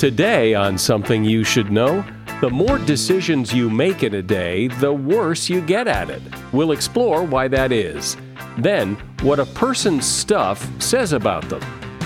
Today, on Something You Should Know, the more decisions you make in a day, the worse you get at it. We'll explore why that is. Then, what a person's stuff says about them.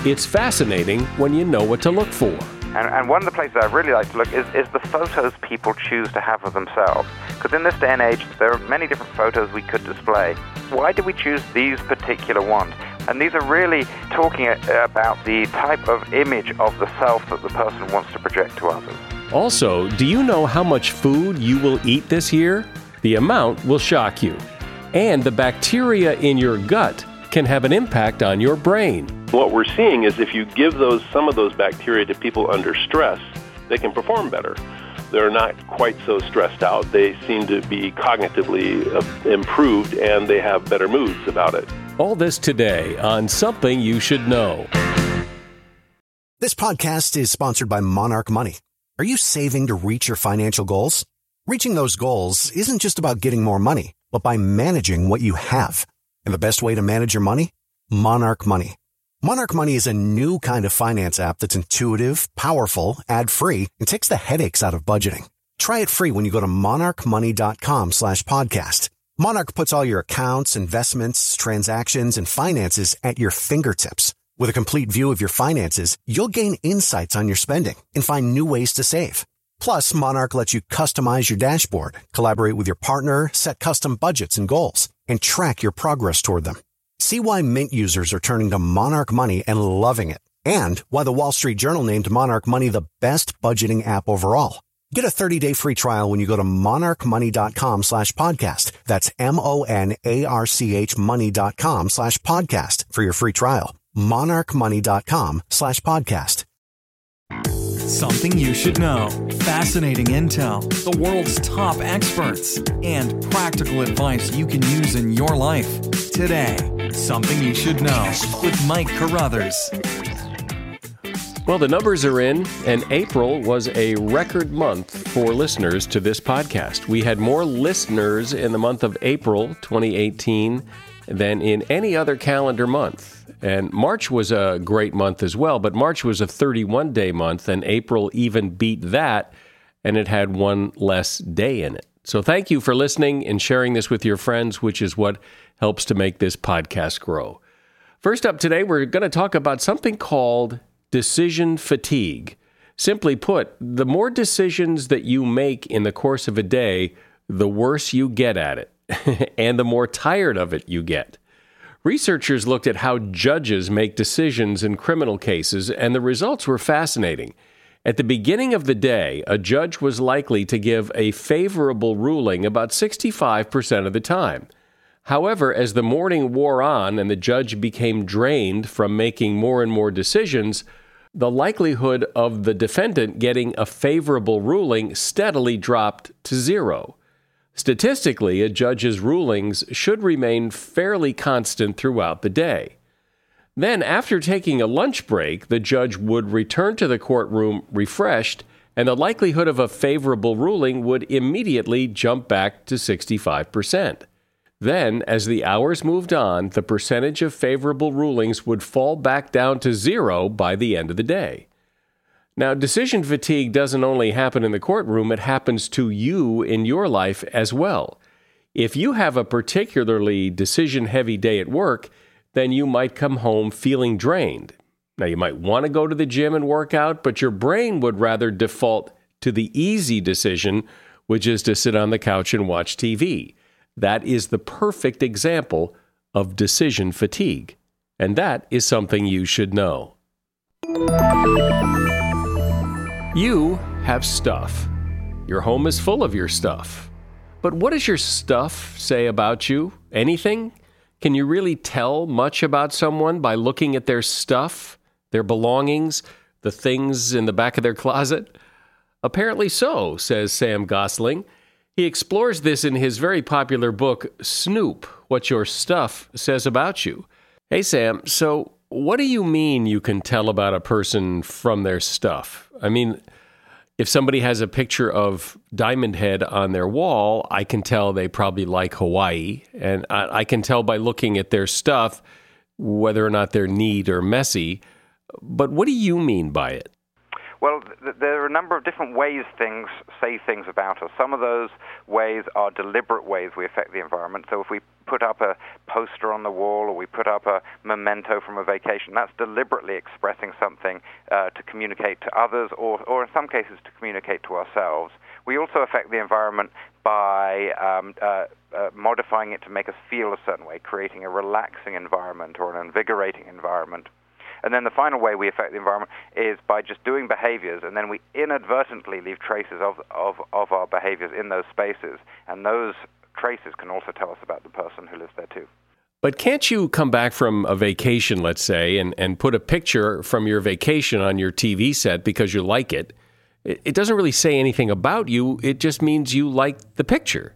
It's fascinating when you know what to look for. And, and, one of the places I really like to look is, is the photos people choose to have of themselves. Because in this day and age, there are many different photos we could display. Why do we choose these particular ones? And these are really talking about the type of image of the self that the person wants to project to others. Also, do you know how much food you will eat this year? The amount will shock you. And the bacteria in your gut can have an impact on your brain. What we're seeing is if you give those some of those bacteria to people under stress, they can perform better. They're not quite so stressed out. They seem to be cognitively uh, improved and they have better moods about it. All this today on Something You Should Know. This podcast is sponsored by Monarch Money. Are you saving to reach your financial goals? Reaching those goals isn't just about getting more money, but by managing what you have. And the best way to manage your money? Monarch Money. Monarch Money is a new kind of finance app that's intuitive, powerful, ad-free, and takes the headaches out of budgeting. Try it free when you go to monarchmoney.com slash podcast. Monarch puts all your accounts, investments, transactions, and finances at your fingertips. With a complete view of your finances, you'll gain insights on your spending and find new ways to save. Plus, Monarch lets you customize your dashboard, collaborate with your partner, set custom budgets and goals, and track your progress toward them. See why Mint users are turning to Monarch Money and loving it, and why the Wall Street Journal named Monarch Money the best budgeting app overall. Get a 30-day free trial when you go to monarchmoney.com slash podcast. That's M-O-N-A-R-C-H money.com slash podcast for your free trial. monarchmoney.com slash podcast. Something you should know. Fascinating intel, the world's top experts, and practical advice you can use in your life. Today, Something You Should Know with Mike Carruthers. Well, the numbers are in, and April was a record month for listeners to this podcast. We had more listeners in the month of April 2018 than in any other calendar month. And March was a great month as well, but March was a 31 day month, and April even beat that, and it had one less day in it. So thank you for listening and sharing this with your friends, which is what helps to make this podcast grow. First up today, we're going to talk about something called decision fatigue. Simply put, the more decisions that you make in the course of a day, the worse you get at it, and the more tired of it you get. Researchers looked at how judges make decisions in criminal cases, and the results were fascinating. At the beginning of the day, a judge was likely to give a favorable ruling about 65% of the time. However, as the morning wore on and the judge became drained from making more and more decisions, the likelihood of the defendant getting a favorable ruling steadily dropped to zero. Statistically, a judge's rulings should remain fairly constant throughout the day. Then, after taking a lunch break, the judge would return to the courtroom refreshed, and the likelihood of a favorable ruling would immediately jump back to 65%. Then, as the hours moved on, the percentage of favorable rulings would fall back down to zero by the end of the day. Now, decision fatigue doesn't only happen in the courtroom, it happens to you in your life as well. If you have a particularly decision heavy day at work, then you might come home feeling drained. Now, you might want to go to the gym and work out, but your brain would rather default to the easy decision, which is to sit on the couch and watch TV. That is the perfect example of decision fatigue. And that is something you should know. You have stuff. Your home is full of your stuff. But what does your stuff say about you? Anything? Can you really tell much about someone by looking at their stuff, their belongings, the things in the back of their closet? Apparently so, says Sam Gosling. He explores this in his very popular book, Snoop What Your Stuff Says About You. Hey, Sam, so what do you mean you can tell about a person from their stuff? I mean, if somebody has a picture of Diamond Head on their wall, I can tell they probably like Hawaii. And I, I can tell by looking at their stuff whether or not they're neat or messy. But what do you mean by it? Well, th- there are a number of different ways things say things about us. Some of those ways are deliberate ways we affect the environment. So if we put up a poster on the wall or we put up a memento from a vacation, that's deliberately expressing something uh, to communicate to others or, or in some cases to communicate to ourselves. We also affect the environment by um, uh, uh, modifying it to make us feel a certain way, creating a relaxing environment or an invigorating environment. And then the final way we affect the environment is by just doing behaviors, and then we inadvertently leave traces of, of, of our behaviors in those spaces. And those traces can also tell us about the person who lives there too. But can't you come back from a vacation, let's say, and, and put a picture from your vacation on your TV set because you like it? It doesn't really say anything about you, it just means you like the picture.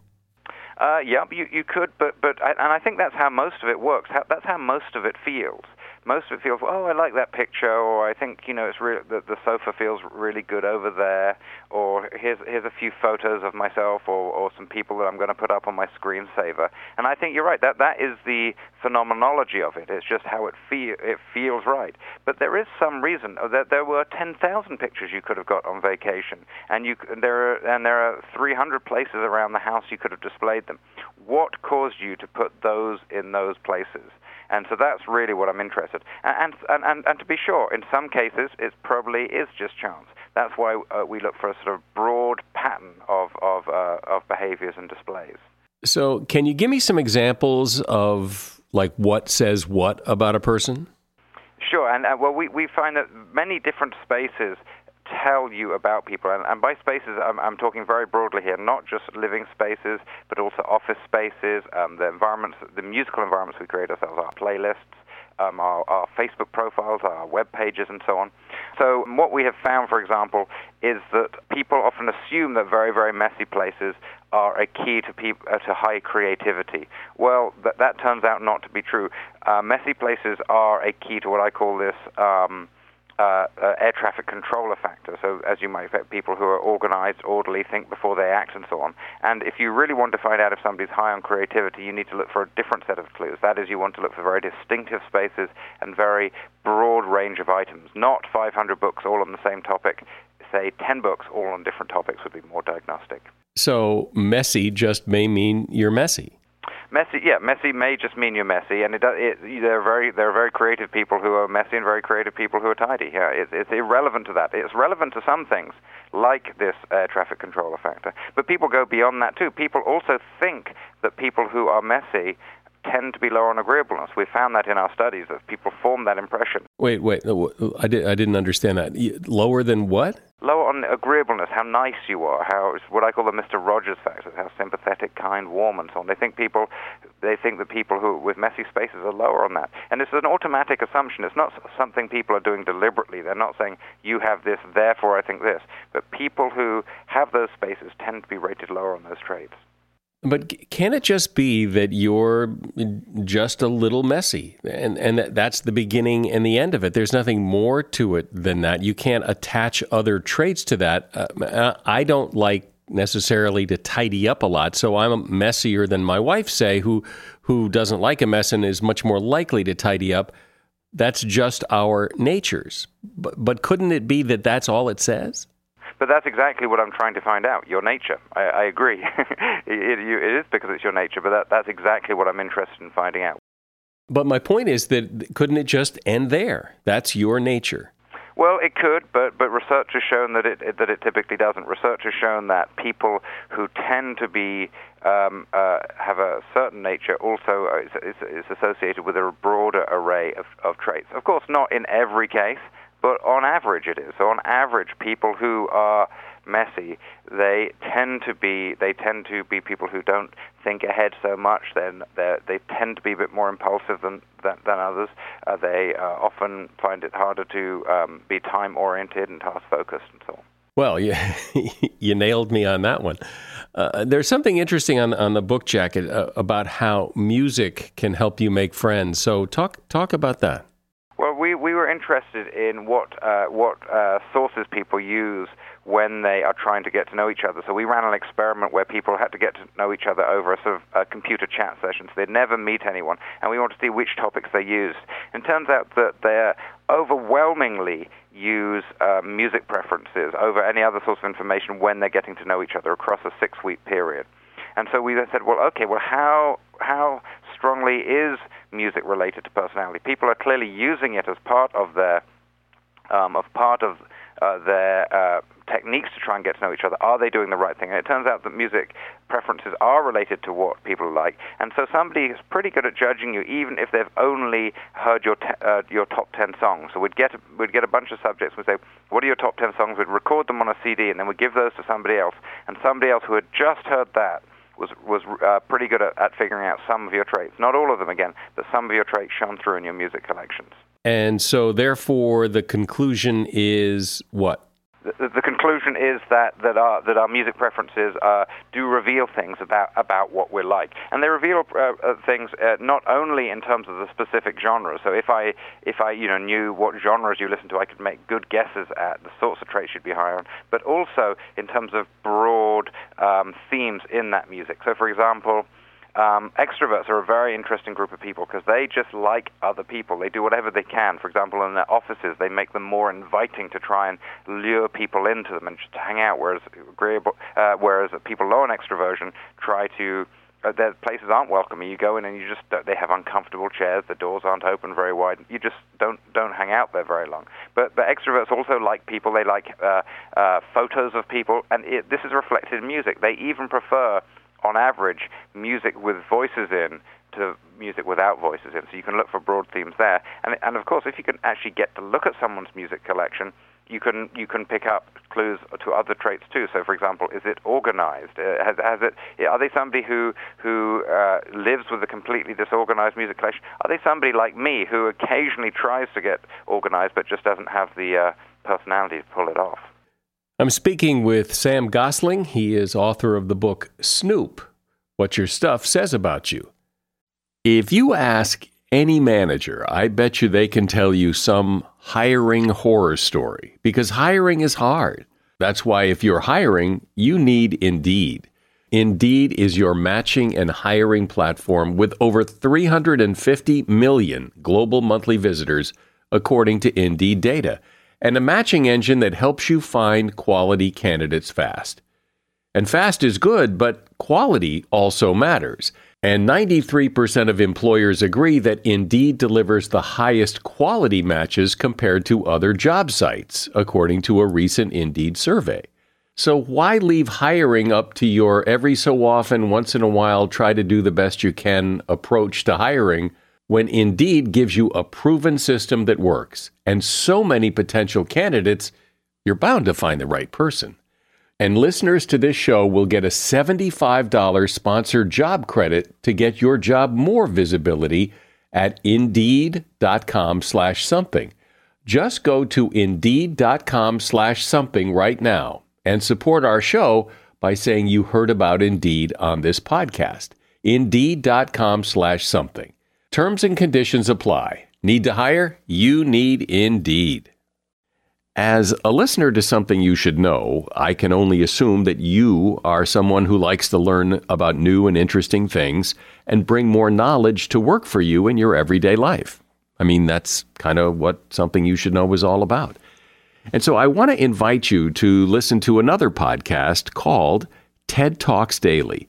Uh, yeah, you, you could, but, but and I think that's how most of it works. That's how most of it feels most of it feels, oh, I like that picture, or I think you know it's really the, the sofa feels really good over there, or here's here's a few photos of myself or, or some people that I'm going to put up on my screensaver. And I think you're right. That that is the phenomenology of it. It's just how it feel it feels right. But there is some reason uh, that there, there were 10,000 pictures you could have got on vacation, and you there are, and there are 300 places around the house you could have displayed them. What caused you to put those in those places? And so that's really what I'm interested. And, and, and, and to be sure, in some cases, it probably is just chance. That's why uh, we look for a sort of broad pattern of, of, uh, of behaviors and displays. So, can you give me some examples of like what says what about a person? Sure, and uh, well, we, we find that many different spaces tell you about people. And, and by spaces, I'm, I'm, talking very broadly here, not just living spaces, but also office spaces, um, the environments, the musical environments we create ourselves, our playlists, um, our, our, Facebook profiles, our web pages, and so on. So, what we have found, for example, is that people often assume that very, very messy places are a key to, peop- uh, to high creativity. Well, th- that turns out not to be true. Uh, messy places are a key to what I call this. Um, uh, uh, air traffic controller factor. So, as you might expect, people who are organized, orderly, think before they act, and so on. And if you really want to find out if somebody's high on creativity, you need to look for a different set of clues. That is, you want to look for very distinctive spaces and very broad range of items, not 500 books all on the same topic. Say 10 books all on different topics would be more diagnostic. So, messy just may mean you're messy. Messy, yeah, messy may just mean you're messy, and it, it, there are very there are very creative people who are messy and very creative people who are tidy. Yeah, it, it's irrelevant to that. It's relevant to some things, like this air traffic controller factor. But people go beyond that too. People also think that people who are messy tend to be lower on agreeableness. We found that in our studies that people form that impression. Wait, wait, I, did, I didn't understand that. Lower than what? Lower on agreeableness, how nice you are, how what I call the Mr. Rogers factor, how sympathetic, kind, warm, and so on. They think people, they think that people who with messy spaces are lower on that, and it's an automatic assumption. It's not something people are doing deliberately. They're not saying you have this, therefore I think this. But people who have those spaces tend to be rated lower on those traits. But can it just be that you're just a little messy, and and that's the beginning and the end of it? There's nothing more to it than that. You can't attach other traits to that. Uh, I don't like necessarily to tidy up a lot, so I'm messier than my wife, say, who who doesn't like a mess and is much more likely to tidy up. That's just our natures. But but couldn't it be that that's all it says? But that's exactly what I'm trying to find out. Your nature. I, I agree. it, it, it is because it's your nature, but that, that's exactly what I'm interested in finding out. But my point is that couldn't it just end there? That's your nature. Well, it could, but but research has shown that it, it that it typically doesn't. Research has shown that people who tend to be um, uh, have a certain nature also is, is, is associated with a broader array of, of traits. Of course, not in every case but on average it is. So on average, people who are messy, they tend to be they tend to be people who don't think ahead so much. Then they tend to be a bit more impulsive than than, than others. Uh, they uh, often find it harder to um, be time oriented and task focused and so on. Well, you, you nailed me on that one. Uh, there's something interesting on on the book jacket uh, about how music can help you make friends. So talk talk about that. Well, we, we were interested in what uh, what uh, sources people use when they are trying to get to know each other. So we ran an experiment where people had to get to know each other over a sort of a computer chat session. So they'd never meet anyone, and we wanted to see which topics they used. And it turns out that they're overwhelmingly use uh, music preferences over any other source of information when they're getting to know each other across a six-week period. And so we then said, well, okay, well, how how strongly is music related to personality? People are clearly using it as part of their um, of part of uh, their uh, techniques to try and get to know each other. Are they doing the right thing? And it turns out that music preferences are related to what people like. And so somebody is pretty good at judging you, even if they've only heard your te- uh, your top ten songs. So we'd get a, we'd get a bunch of subjects. We'd say, "What are your top ten songs?" We'd record them on a CD, and then we'd give those to somebody else. And somebody else who had just heard that was was uh, pretty good at, at figuring out some of your traits. Not all of them, again, but some of your traits shone through in your music collections. And so, therefore, the conclusion is what? The, the conclusion is that, that, our, that our music preferences uh, do reveal things about, about what we're like. And they reveal uh, uh, things uh, not only in terms of the specific genre. So if I, if I you know, knew what genres you listen to, I could make good guesses at the sorts of traits you'd be higher on, but also in terms of broad um, themes in that music. So, for example, um, extroverts are a very interesting group of people because they just like other people. They do whatever they can. For example, in their offices, they make them more inviting to try and lure people into them and just hang out. Whereas agreeable, uh, whereas people low on extroversion try to uh, their places aren't welcoming. You go in and you just they have uncomfortable chairs. The doors aren't open very wide. You just don't don't hang out there very long. But but extroverts also like people. They like uh, uh, photos of people, and it, this is reflected in music. They even prefer on average, music with voices in to music without voices in. So you can look for broad themes there. And, and of course, if you can actually get to look at someone's music collection, you can you can pick up clues to other traits too. So, for example, is it organized? Uh, has, has it? Are they somebody who who uh, lives with a completely disorganized music collection? Are they somebody like me who occasionally tries to get organized but just doesn't have the uh, personality to pull it off? I'm speaking with Sam Gosling. He is author of the book Snoop What Your Stuff Says About You. If you ask any manager, I bet you they can tell you some hiring horror story because hiring is hard. That's why if you're hiring, you need Indeed. Indeed is your matching and hiring platform with over 350 million global monthly visitors, according to Indeed data and a matching engine that helps you find quality candidates fast. And fast is good, but quality also matters. And 93% of employers agree that Indeed delivers the highest quality matches compared to other job sites, according to a recent Indeed survey. So why leave hiring up to your every so often, once in a while, try to do the best you can approach to hiring when Indeed gives you a proven system that works and so many potential candidates, you're bound to find the right person. And listeners to this show will get a $75 sponsored job credit to get your job more visibility at indeed.com slash something. Just go to indeed.com slash something right now and support our show by saying you heard about Indeed on this podcast. Indeed.com slash something. Terms and conditions apply. Need to hire? You need Indeed. As a listener to something you should know, I can only assume that you are someone who likes to learn about new and interesting things and bring more knowledge to work for you in your everyday life. I mean, that's kind of what something you should know is all about. And so I want to invite you to listen to another podcast called TED Talks Daily.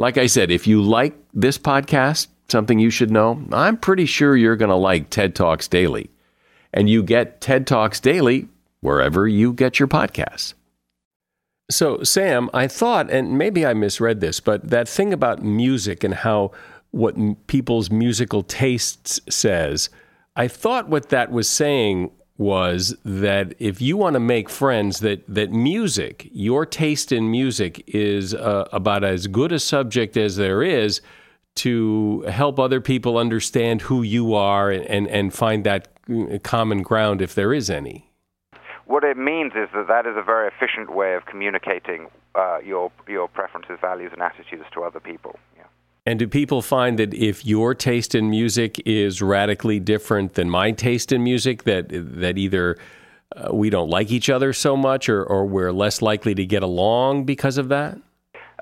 Like I said, if you like this podcast, something you should know, I'm pretty sure you're going to like TED Talks Daily. And you get TED Talks Daily wherever you get your podcasts. So, Sam, I thought, and maybe I misread this, but that thing about music and how what people's musical tastes says, I thought what that was saying was that if you want to make friends, that that music, your taste in music, is uh, about as good a subject as there is to help other people understand who you are and, and, find that uh, common ground if there is any. What it means is that that is a very efficient way of communicating uh, your your preferences, values, and attitudes to other people. And do people find that if your taste in music is radically different than my taste in music, that that either uh, we don't like each other so much, or, or we're less likely to get along because of that?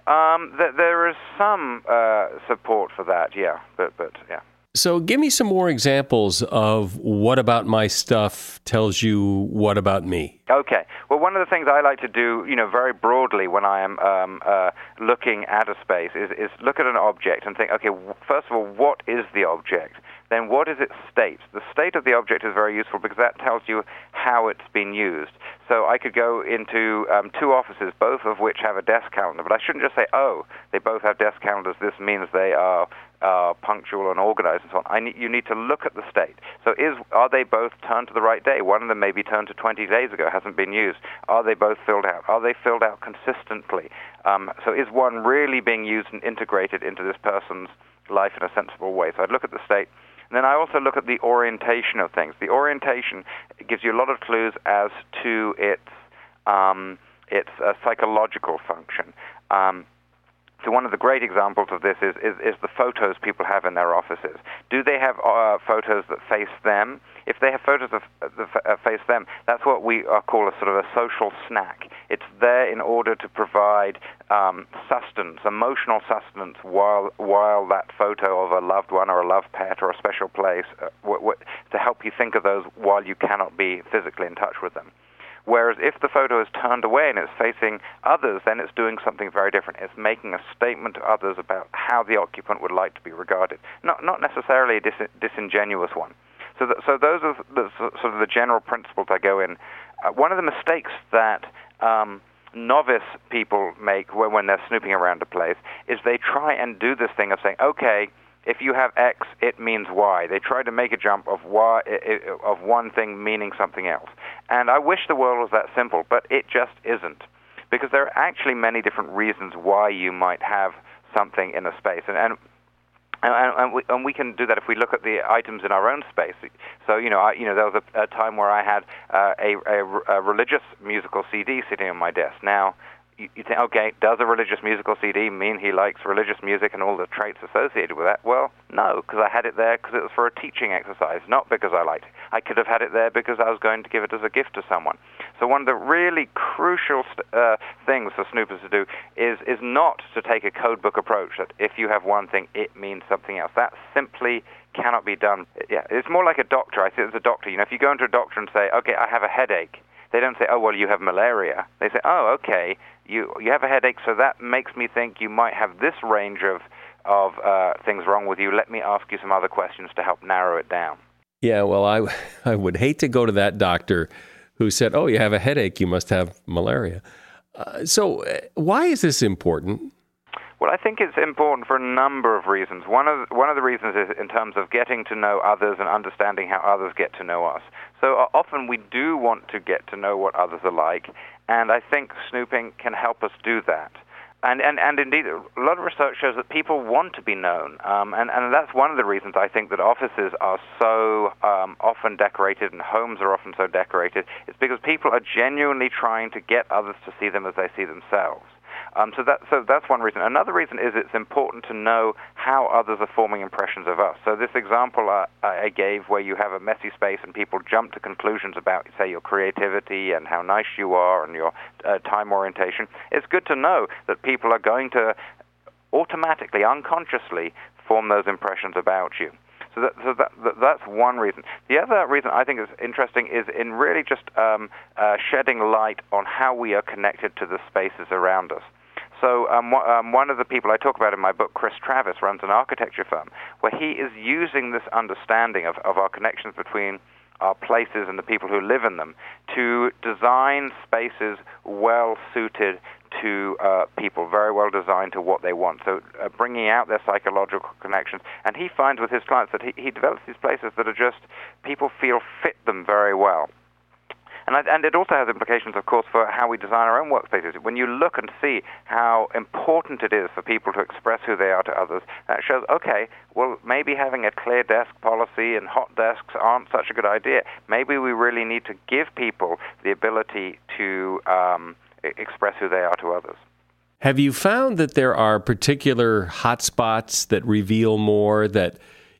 Um, th- there is some uh, support for that, yeah, but but yeah. So, give me some more examples of what about my stuff tells you what about me. Okay. Well, one of the things I like to do, you know, very broadly when I am um, uh, looking at a space is, is look at an object and think, okay, first of all, what is the object? Then what is its state? The state of the object is very useful because that tells you how it's been used. So I could go into um, two offices, both of which have a desk calendar, but I shouldn't just say, oh, they both have desk calendars. This means they are uh, punctual and organized and so on. I need, you need to look at the state. So is are they both turned to the right day? One of them may be turned to 20 days ago, hasn't been used. Are they both filled out? Are they filled out consistently? Um, so is one really being used and integrated into this person's life in a sensible way? So I'd look at the state. And then I also look at the orientation of things. The orientation gives you a lot of clues as to its um, its uh, psychological function. Um, so one of the great examples of this is, is, is, the photos people have in their offices. Do they have uh, photos that face them? If they have photos of, that uh, face them, that's what we uh, call a sort of a social snack. It's there in order to provide um, sustenance, emotional sustenance, while while that photo of a loved one or a loved pet or a special place, uh, w- w- to help you think of those while you cannot be physically in touch with them. Whereas if the photo is turned away and it's facing others, then it's doing something very different. It's making a statement to others about how the occupant would like to be regarded, not, not necessarily a dis- disingenuous one. So, th- so those are the, sort of the general principles I go in. Uh, one of the mistakes that um, novice people make when, when they're snooping around a place is they try and do this thing of saying, okay, if you have X, it means Y. They try to make a jump of Y of one thing meaning something else. And I wish the world was that simple, but it just isn't. Because there are actually many different reasons why you might have something in a space. And, and and, and, we, and we can do that if we look at the items in our own space. So, you know, I, you know, there was a, a time where I had uh, a, a, a religious musical CD sitting on my desk. Now, you, you think, okay, does a religious musical CD mean he likes religious music and all the traits associated with that? Well, no, because I had it there because it was for a teaching exercise, not because I liked it. I could have had it there because I was going to give it as a gift to someone. So one of the really crucial uh, things for snoopers to do is is not to take a code book approach that if you have one thing, it means something else. That simply cannot be done. Yeah, it's more like a doctor. I think as a doctor, you know, if you go into a doctor and say, okay, I have a headache, they don't say, oh well, you have malaria. They say, oh okay, you you have a headache, so that makes me think you might have this range of of uh, things wrong with you. Let me ask you some other questions to help narrow it down. Yeah, well, I I would hate to go to that doctor who said, "Oh, you have a headache, you must have malaria." Uh, so, uh, why is this important? Well, I think it's important for a number of reasons. One of one of the reasons is in terms of getting to know others and understanding how others get to know us. So uh, often we do want to get to know what others are like, and I think snooping can help us do that. And, and, and indeed, a lot of research shows that people want to be known. Um, and, and that's one of the reasons I think that offices are so um, often decorated and homes are often so decorated. It's because people are genuinely trying to get others to see them as they see themselves. Um, so that so that's one reason. Another reason is it's important to know how others are forming impressions of us. So this example I, I gave, where you have a messy space and people jump to conclusions about, say, your creativity and how nice you are and your uh, time orientation. It's good to know that people are going to automatically, unconsciously, form those impressions about you. So, that, so that, that, that's one reason. The other reason I think is interesting is in really just um, uh, shedding light on how we are connected to the spaces around us. So um, um, one of the people I talk about in my book, Chris Travis, runs an architecture firm where he is using this understanding of, of our connections between our places and the people who live in them to design spaces well suited to uh, people, very well designed to what they want. So uh, bringing out their psychological connections. And he finds with his clients that he, he develops these places that are just people feel fit them very well. And, and it also has implications, of course, for how we design our own workspaces. When you look and see how important it is for people to express who they are to others, that shows, okay, well, maybe having a clear desk policy and hot desks aren't such a good idea. Maybe we really need to give people the ability to um, express who they are to others. Have you found that there are particular hotspots that reveal more that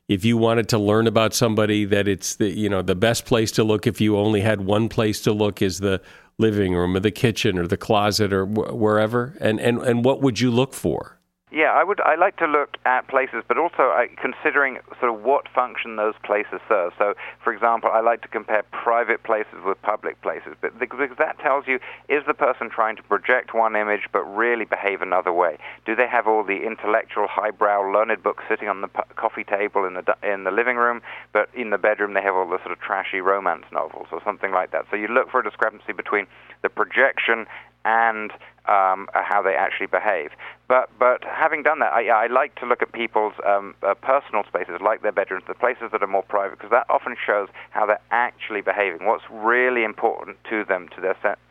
if you wanted to learn about somebody that it's the you know the best place to look if you only had one place to look is the living room or the kitchen or the closet or wh- wherever. And and and what would you look for yeah, I would. I like to look at places, but also uh, considering sort of what function those places serve. So, for example, I like to compare private places with public places, but because that tells you is the person trying to project one image but really behave another way? Do they have all the intellectual, highbrow, learned books sitting on the p- coffee table in the in the living room, but in the bedroom they have all the sort of trashy romance novels or something like that? So you look for a discrepancy between the projection and um, uh, how they actually behave. But but having done that, I, I like to look at people's um, uh, personal spaces, like their bedrooms, the places that are more private, because that often shows how they're actually behaving. What's really important to them, to their se-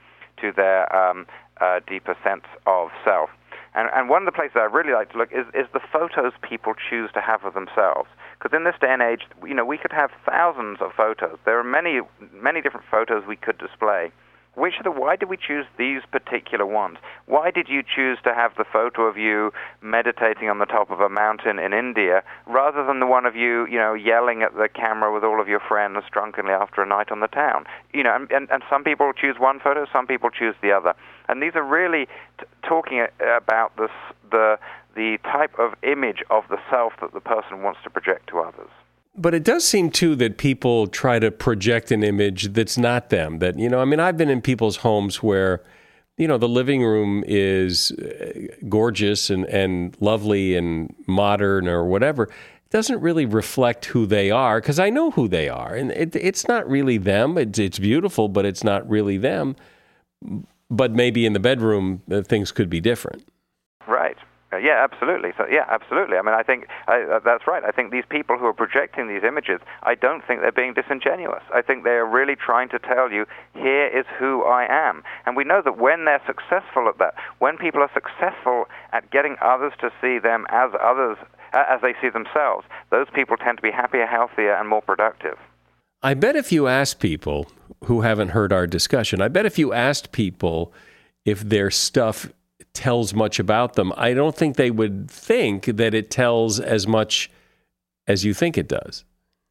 to their um, uh, deeper sense of self. And, and one of the places I really like to look is, is the photos people choose to have of themselves. Because in this day and age, you know, we could have thousands of photos. There are many, many different photos we could display. Which are the, why did we choose these particular ones? Why did you choose to have the photo of you meditating on the top of a mountain in India rather than the one of you, you know, yelling at the camera with all of your friends drunkenly after a night on the town? You know, and, and, and some people choose one photo, some people choose the other. And these are really t- talking about this, the, the type of image of the self that the person wants to project to others. But it does seem too that people try to project an image that's not them. That, you know, I mean, I've been in people's homes where, you know, the living room is uh, gorgeous and, and lovely and modern or whatever. It doesn't really reflect who they are because I know who they are. And it, it's not really them. It's, it's beautiful, but it's not really them. But maybe in the bedroom, uh, things could be different. Right. Uh, yeah, absolutely. So yeah, absolutely. I mean, I think uh, that's right. I think these people who are projecting these images, I don't think they're being disingenuous. I think they are really trying to tell you, here is who I am. And we know that when they're successful at that, when people are successful at getting others to see them as others uh, as they see themselves, those people tend to be happier, healthier, and more productive. I bet if you ask people who haven't heard our discussion, I bet if you asked people if their stuff tells much about them, I don't think they would think that it tells as much as you think it does.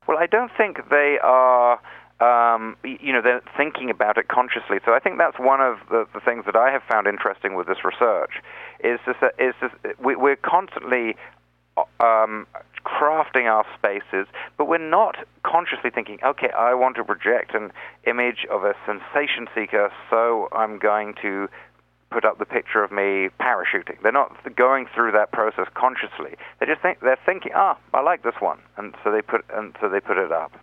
Well, I don't think they are. Um, you know, they're thinking about it consciously. So I think that's one of the, the things that I have found interesting with this research is this, is this, we, we're constantly um, crafting our spaces, but we're not consciously thinking, okay, I want to project an image of a sensation seeker, so I'm going to put up the picture of me parachuting. They're not going through that process consciously. They just think they're thinking, ah, I like this one, and so they put and so they put it up.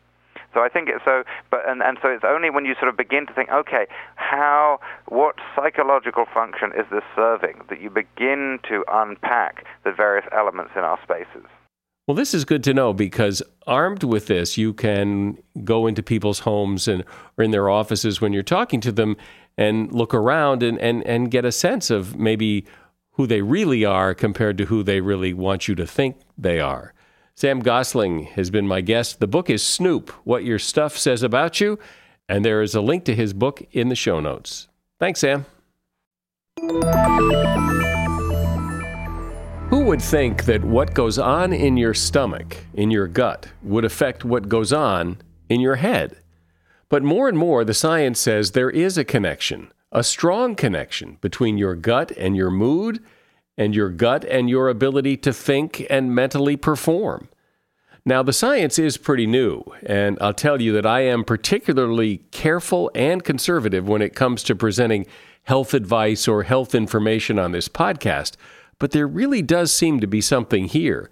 So I think it's so, but and, and so it's only when you sort of begin to think, okay, how, what psychological function is this serving, that you begin to unpack the various elements in our spaces. Well, this is good to know because armed with this, you can go into people's homes and or in their offices when you're talking to them and look around and, and, and get a sense of maybe who they really are compared to who they really want you to think they are. Sam Gosling has been my guest. The book is Snoop What Your Stuff Says About You, and there is a link to his book in the show notes. Thanks, Sam. Who would think that what goes on in your stomach, in your gut, would affect what goes on in your head? But more and more, the science says there is a connection, a strong connection between your gut and your mood, and your gut and your ability to think and mentally perform. Now, the science is pretty new, and I'll tell you that I am particularly careful and conservative when it comes to presenting health advice or health information on this podcast, but there really does seem to be something here.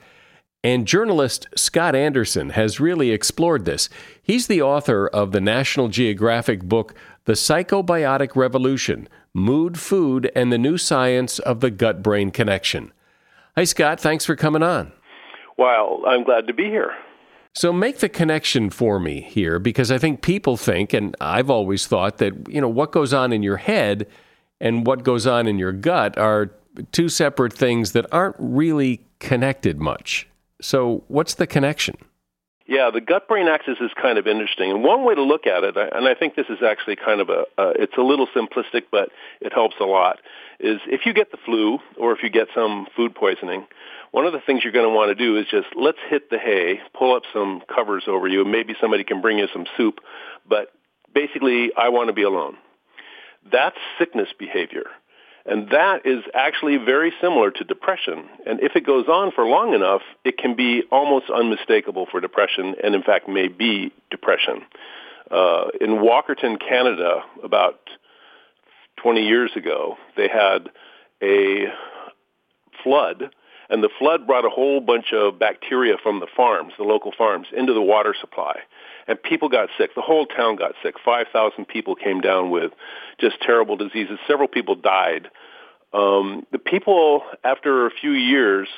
And journalist Scott Anderson has really explored this. He's the author of the National Geographic book, The Psychobiotic Revolution Mood, Food, and the New Science of the Gut Brain Connection. Hi, Scott. Thanks for coming on. Well, I'm glad to be here. So make the connection for me here because I think people think, and I've always thought that, you know, what goes on in your head and what goes on in your gut are two separate things that aren't really connected much. So what's the connection? Yeah, the gut-brain axis is kind of interesting. And one way to look at it, and I think this is actually kind of a, uh, it's a little simplistic, but it helps a lot, is if you get the flu or if you get some food poisoning, one of the things you're going to want to do is just let's hit the hay, pull up some covers over you. and Maybe somebody can bring you some soup, but basically, I want to be alone. That's sickness behavior. And that is actually very similar to depression. And if it goes on for long enough, it can be almost unmistakable for depression, and in fact may be depression. Uh, in Walkerton, Canada, about 20 years ago, they had a flood, and the flood brought a whole bunch of bacteria from the farms, the local farms, into the water supply and people got sick. The whole town got sick. 5,000 people came down with just terrible diseases. Several people died. Um, the people, after a few years,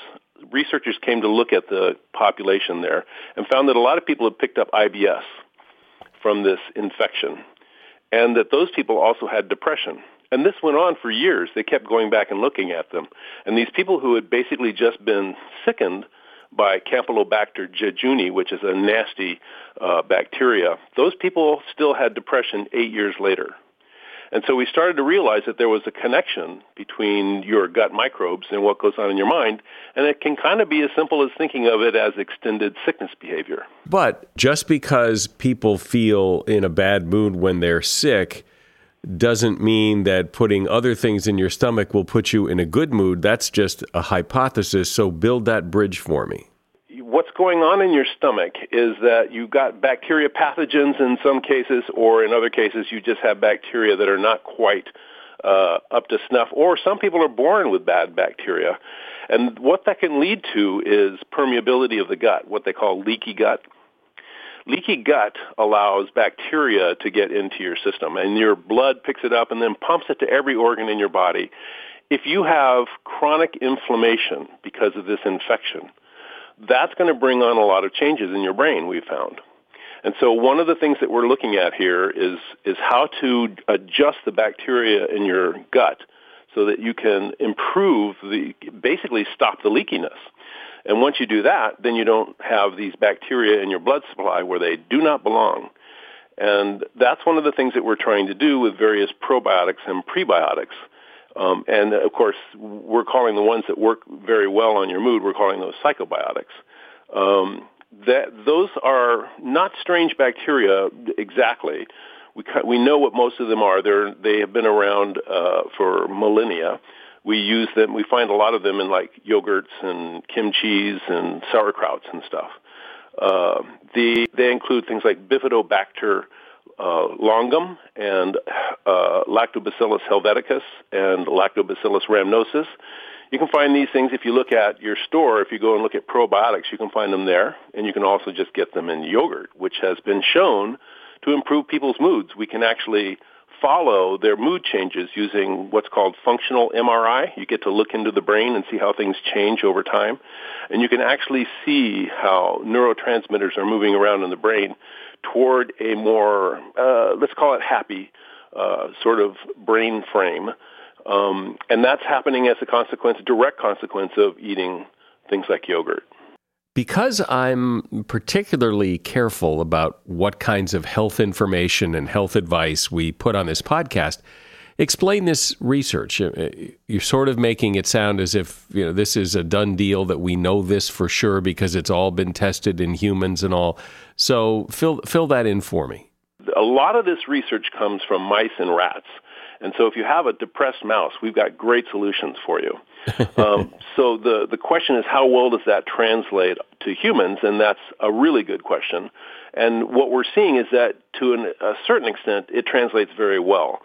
researchers came to look at the population there and found that a lot of people had picked up IBS from this infection and that those people also had depression. And this went on for years. They kept going back and looking at them. And these people who had basically just been sickened by Campylobacter jejuni, which is a nasty uh, bacteria, those people still had depression eight years later. And so we started to realize that there was a connection between your gut microbes and what goes on in your mind, and it can kind of be as simple as thinking of it as extended sickness behavior. But just because people feel in a bad mood when they're sick doesn't mean that putting other things in your stomach will put you in a good mood. That's just a hypothesis, so build that bridge for me what's going on in your stomach is that you've got bacteria pathogens in some cases, or in other cases, you just have bacteria that are not quite uh, up to snuff, or some people are born with bad bacteria. And what that can lead to is permeability of the gut, what they call leaky gut. Leaky gut allows bacteria to get into your system, and your blood picks it up and then pumps it to every organ in your body. If you have chronic inflammation because of this infection, that's going to bring on a lot of changes in your brain, we've found. And so one of the things that we're looking at here is, is how to adjust the bacteria in your gut so that you can improve the, basically stop the leakiness. And once you do that, then you don't have these bacteria in your blood supply where they do not belong. And that's one of the things that we're trying to do with various probiotics and prebiotics um, and of course, we're calling the ones that work very well on your mood, we're calling those psychobiotics. Um, that those are not strange bacteria exactly. We we know what most of them are. They're they have been around uh, for millennia. We use them. We find a lot of them in like yogurts and kimchi's and sauerkrauts and stuff. Uh, the they include things like bifidobacter uh, longum and uh, Lactobacillus helveticus and Lactobacillus rhamnosus. You can find these things if you look at your store. If you go and look at probiotics, you can find them there, and you can also just get them in yogurt, which has been shown to improve people's moods. We can actually follow their mood changes using what's called functional MRI. You get to look into the brain and see how things change over time. And you can actually see how neurotransmitters are moving around in the brain toward a more, uh, let's call it happy, uh, sort of brain frame. Um, and that's happening as a consequence, direct consequence of eating things like yogurt. Because I'm particularly careful about what kinds of health information and health advice we put on this podcast, explain this research. Uh, you're sort of making it sound as if you know this is a done deal that we know this for sure because it's all been tested in humans and all. So fill fill that in for me. A lot of this research comes from mice and rats. And so if you have a depressed mouse, we've got great solutions for you. um, so the, the question is how well does that translate to humans? And that's a really good question. And what we're seeing is that to an, a certain extent, it translates very well.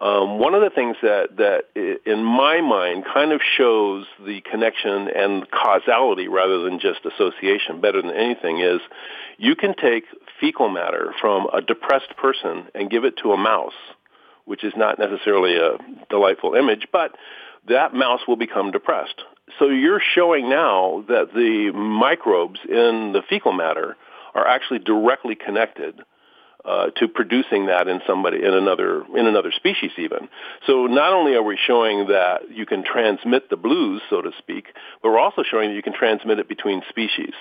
Um, one of the things that, that, in my mind, kind of shows the connection and causality rather than just association better than anything is you can take fecal matter from a depressed person and give it to a mouse, which is not necessarily a delightful image, but that mouse will become depressed. So you're showing now that the microbes in the fecal matter are actually directly connected uh, to producing that in somebody in another in another species even. So not only are we showing that you can transmit the blues, so to speak, but we're also showing that you can transmit it between species.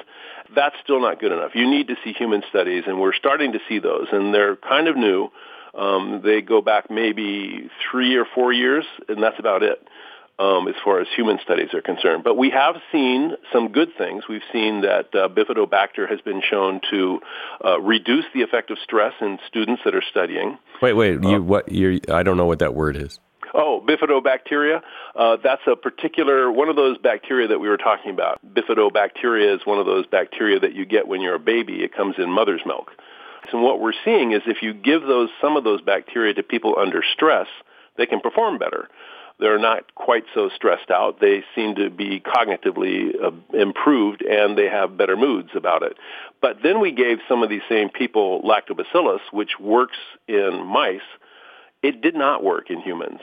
That's still not good enough. You need to see human studies, and we're starting to see those, and they're kind of new. Um, they go back maybe three or four years, and that's about it um, as far as human studies are concerned. But we have seen some good things. We've seen that uh, bifidobacter has been shown to uh, reduce the effect of stress in students that are studying. Wait, wait, you, uh, what? You, I don't know what that word is. Oh, bifidobacteria. Uh, that's a particular one of those bacteria that we were talking about. Bifidobacteria is one of those bacteria that you get when you're a baby. It comes in mother's milk. And what we're seeing is if you give those some of those bacteria to people under stress, they can perform better they're not quite so stressed out. They seem to be cognitively uh, improved and they have better moods about it. But then we gave some of these same people lactobacillus, which works in mice. It did not work in humans.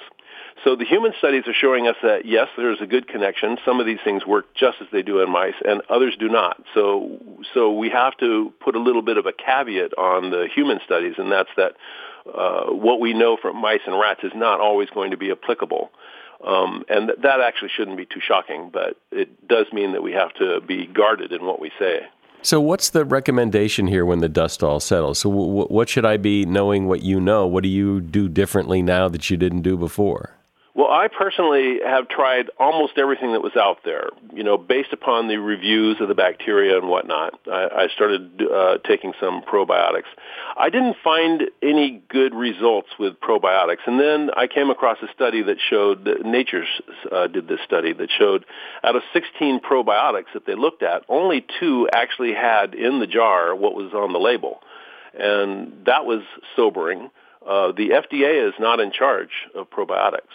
So the human studies are showing us that yes, there's a good connection. Some of these things work just as they do in mice, and others do not. So, so we have to put a little bit of a caveat on the human studies, and that's that uh, what we know from mice and rats is not always going to be applicable. Um, and th- that actually shouldn't be too shocking, but it does mean that we have to be guarded in what we say. So, what's the recommendation here when the dust all settles? So, w- what should I be knowing what you know? What do you do differently now that you didn't do before? Well, I personally have tried almost everything that was out there. You know, based upon the reviews of the bacteria and whatnot, I, I started uh, taking some probiotics. I didn't find any good results with probiotics, and then I came across a study that showed that Nature's uh, did this study that showed out of 16 probiotics that they looked at, only two actually had in the jar what was on the label, and that was sobering. Uh, the FDA is not in charge of probiotics.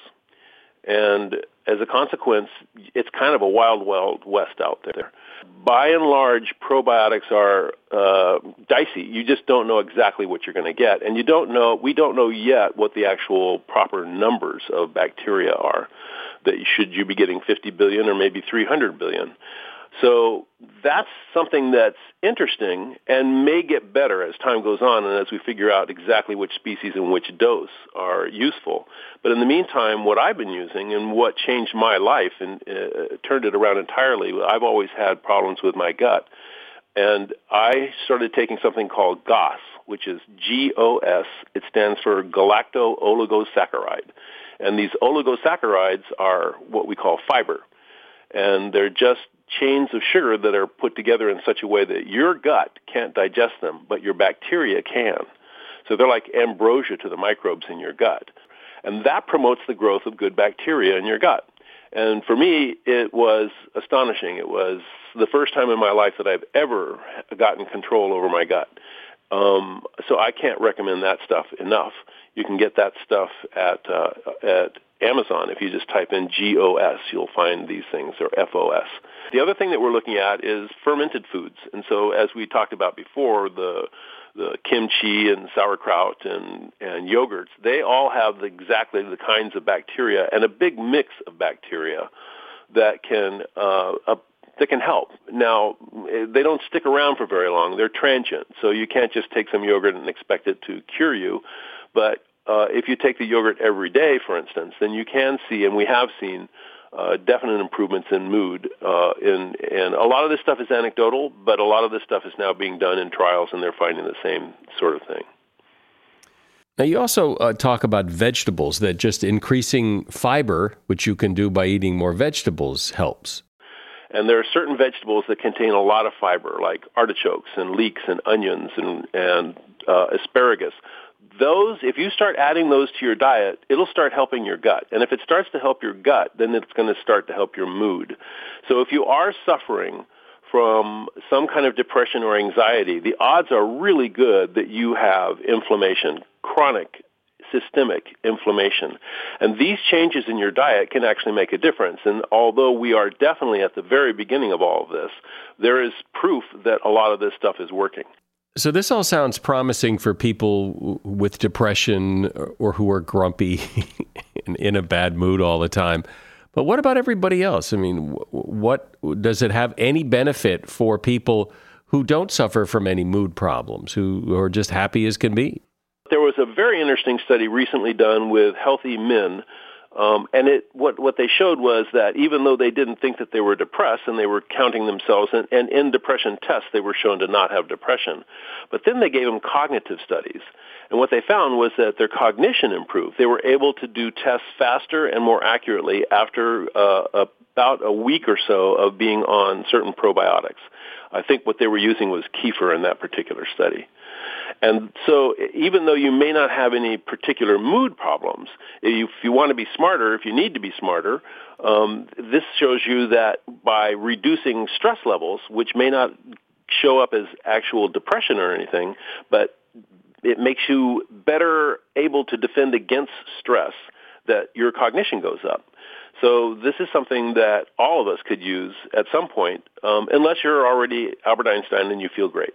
And as a consequence, it's kind of a wild, wild west out there. By and large, probiotics are uh, dicey. You just don't know exactly what you're going to get, and you don't know. We don't know yet what the actual proper numbers of bacteria are. That should you be getting 50 billion or maybe 300 billion? So that's something that's interesting and may get better as time goes on and as we figure out exactly which species and which dose are useful. But in the meantime, what I've been using and what changed my life and uh, turned it around entirely, I've always had problems with my gut. And I started taking something called GOS, which is G-O-S. It stands for galacto-oligosaccharide. And these oligosaccharides are what we call fiber and they're just chains of sugar that are put together in such a way that your gut can't digest them, but your bacteria can. So they're like ambrosia to the microbes in your gut. And that promotes the growth of good bacteria in your gut. And for me, it was astonishing. It was the first time in my life that I've ever gotten control over my gut. Um, so I can't recommend that stuff enough. You can get that stuff at uh, at Amazon. If you just type in GOS, you'll find these things, or FOS. The other thing that we're looking at is fermented foods. And so as we talked about before, the the kimchi and sauerkraut and, and yogurts, they all have exactly the kinds of bacteria and a big mix of bacteria that can uh, uh, that can help. Now, they don't stick around for very long. They're transient, so you can't just take some yogurt and expect it to cure you. But uh, if you take the yogurt every day, for instance, then you can see, and we have seen, uh, definite improvements in mood. Uh, in, and a lot of this stuff is anecdotal, but a lot of this stuff is now being done in trials, and they're finding the same sort of thing. Now, you also uh, talk about vegetables, that just increasing fiber, which you can do by eating more vegetables, helps. And there are certain vegetables that contain a lot of fiber, like artichokes and leeks and onions and, and uh, asparagus those, if you start adding those to your diet, it'll start helping your gut. And if it starts to help your gut, then it's going to start to help your mood. So if you are suffering from some kind of depression or anxiety, the odds are really good that you have inflammation, chronic systemic inflammation. And these changes in your diet can actually make a difference. And although we are definitely at the very beginning of all of this, there is proof that a lot of this stuff is working. So, this all sounds promising for people with depression or who are grumpy and in a bad mood all the time. But what about everybody else? I mean, what does it have any benefit for people who don't suffer from any mood problems, who are just happy as can be? There was a very interesting study recently done with healthy men um, and it, what, what they showed was that even though they didn't think that they were depressed and they were counting themselves, and, and in depression tests they were shown to not have depression, but then they gave them cognitive studies. And what they found was that their cognition improved. They were able to do tests faster and more accurately after uh, about a week or so of being on certain probiotics. I think what they were using was kefir in that particular study. And so even though you may not have any particular mood problems, if you, want to be smarter, if you need to be smarter, um, this shows you that by reducing stress levels, which may not show up as actual depression or anything, but it makes you better able to defend against stress, that your cognition goes up. So this is something that all of us could use at some point, um, unless you're already Albert Einstein and you feel great.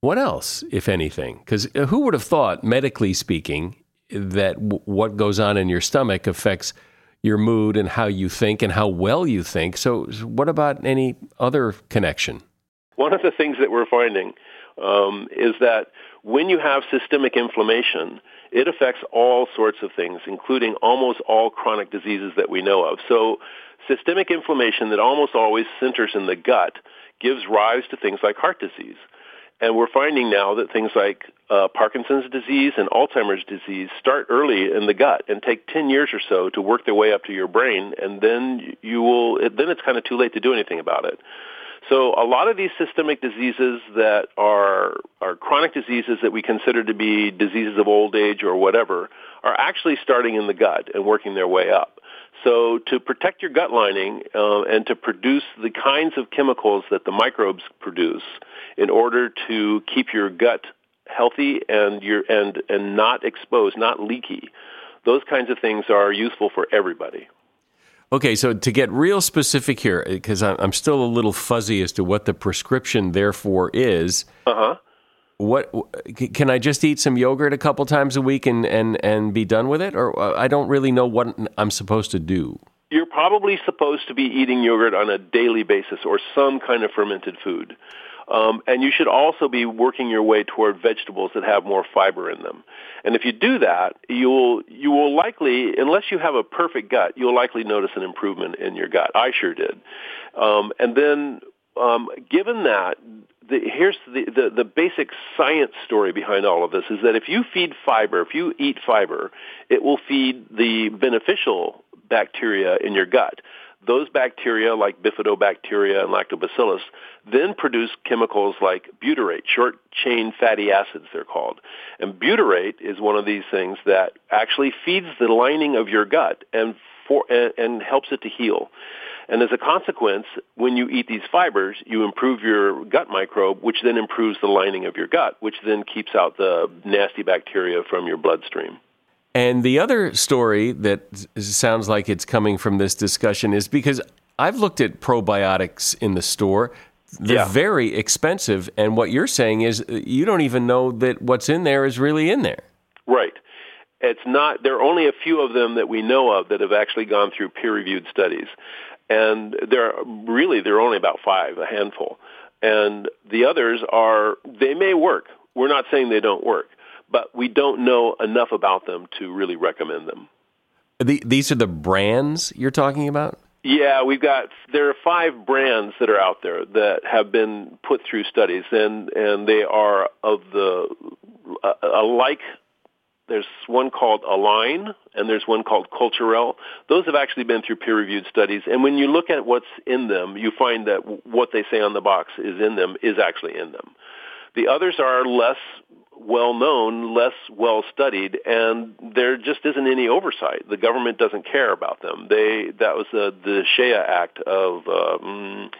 What else, if anything? Because uh, who would have thought, medically speaking, that w- what goes on in your stomach affects your mood and how you think and how well you think? So, what about any other connection? One of the things that we're finding um, is that when you have systemic inflammation, it affects all sorts of things, including almost all chronic diseases that we know of. So, systemic inflammation that almost always centers in the gut gives rise to things like heart disease. And we're finding now that things like uh, Parkinson's disease and Alzheimer's disease start early in the gut and take 10 years or so to work their way up to your brain, and then you will. Then it's kind of too late to do anything about it. So a lot of these systemic diseases that are are chronic diseases that we consider to be diseases of old age or whatever are actually starting in the gut and working their way up. So to protect your gut lining uh, and to produce the kinds of chemicals that the microbes produce in order to keep your gut healthy and your and and not exposed, not leaky, those kinds of things are useful for everybody. Okay, so to get real specific here, because I'm still a little fuzzy as to what the prescription therefore is. Uh huh what can I just eat some yogurt a couple times a week and and and be done with it, or uh, I don't really know what I'm supposed to do. You're probably supposed to be eating yogurt on a daily basis or some kind of fermented food. Um, and you should also be working your way toward vegetables that have more fiber in them. And if you do that, you'll you will likely, unless you have a perfect gut, you'll likely notice an improvement in your gut. I sure did. Um, and then, um, given that, the, here's the, the, the basic science story behind all of this is that if you feed fiber, if you eat fiber, it will feed the beneficial bacteria in your gut. Those bacteria, like bifidobacteria and lactobacillus, then produce chemicals like butyrate, short-chain fatty acids they're called. And butyrate is one of these things that actually feeds the lining of your gut and, for, and, and helps it to heal. And as a consequence, when you eat these fibers, you improve your gut microbe, which then improves the lining of your gut, which then keeps out the nasty bacteria from your bloodstream. And the other story that sounds like it's coming from this discussion is because I've looked at probiotics in the store. They're yeah. very expensive. And what you're saying is uh, you don't even know that what's in there is really in there. Right. It's not, there are only a few of them that we know of that have actually gone through peer reviewed studies and there really there are only about five, a handful, and the others are they may work. We're not saying they don't work, but we don't know enough about them to really recommend them. The, these are the brands you're talking about. Yeah, we've got there are five brands that are out there that have been put through studies, and and they are of the uh, alike there's one called Align, and there's one called Culturelle. Those have actually been through peer-reviewed studies, and when you look at what's in them, you find that what they say on the box is in them is actually in them. The others are less well known, less well studied, and there just isn't any oversight. The government doesn't care about them. They that was the the Shea Act of um,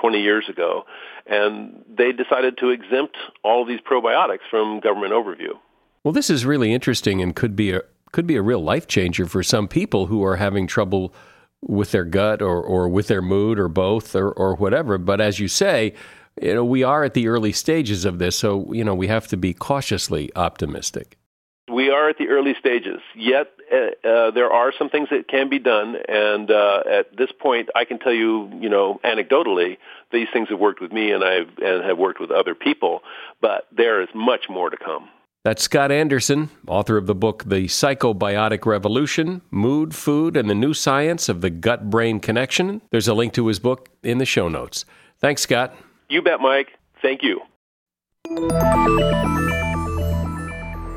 20 years ago, and they decided to exempt all of these probiotics from government overview. Well, this is really interesting and could be a could be a real life changer for some people who are having trouble with their gut or, or with their mood or both or, or whatever. But as you say, you know, we are at the early stages of this, so, you know, we have to be cautiously optimistic. We are at the early stages. Yet uh, uh, there are some things that can be done, and uh, at this point, I can tell you, you know, anecdotally, these things have worked with me, and I've and have worked with other people. But there is much more to come. That's Scott Anderson, author of the book The Psychobiotic Revolution Mood, Food, and the New Science of the Gut Brain Connection. There's a link to his book in the show notes. Thanks, Scott. You bet, Mike. Thank you.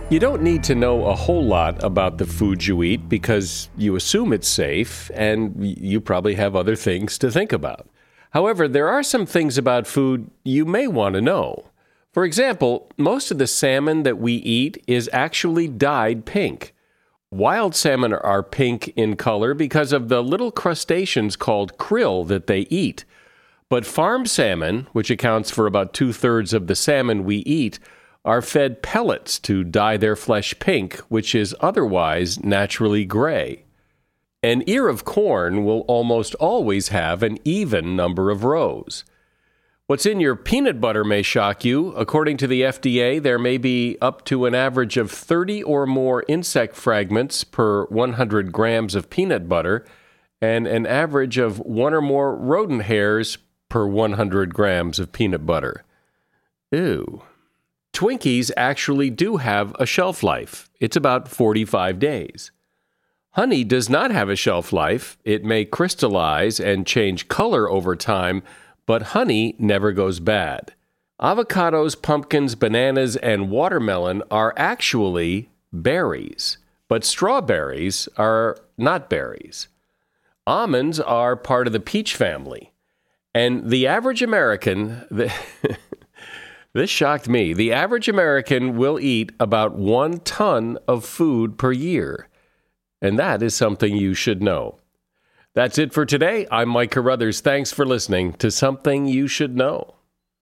You don't need to know a whole lot about the food you eat because you assume it's safe and you probably have other things to think about. However, there are some things about food you may want to know. For example, most of the salmon that we eat is actually dyed pink. Wild salmon are pink in color because of the little crustaceans called krill that they eat. But farm salmon, which accounts for about two thirds of the salmon we eat, are fed pellets to dye their flesh pink, which is otherwise naturally gray. An ear of corn will almost always have an even number of rows. What's in your peanut butter may shock you. According to the FDA, there may be up to an average of 30 or more insect fragments per 100 grams of peanut butter, and an average of one or more rodent hairs per 100 grams of peanut butter. Ew. Twinkies actually do have a shelf life. It's about 45 days. Honey does not have a shelf life. It may crystallize and change color over time, but honey never goes bad. Avocados, pumpkins, bananas, and watermelon are actually berries, but strawberries are not berries. Almonds are part of the peach family. And the average American, This shocked me. The average American will eat about one ton of food per year. And that is something you should know. That's it for today. I'm Mike Carruthers. Thanks for listening to Something You Should Know.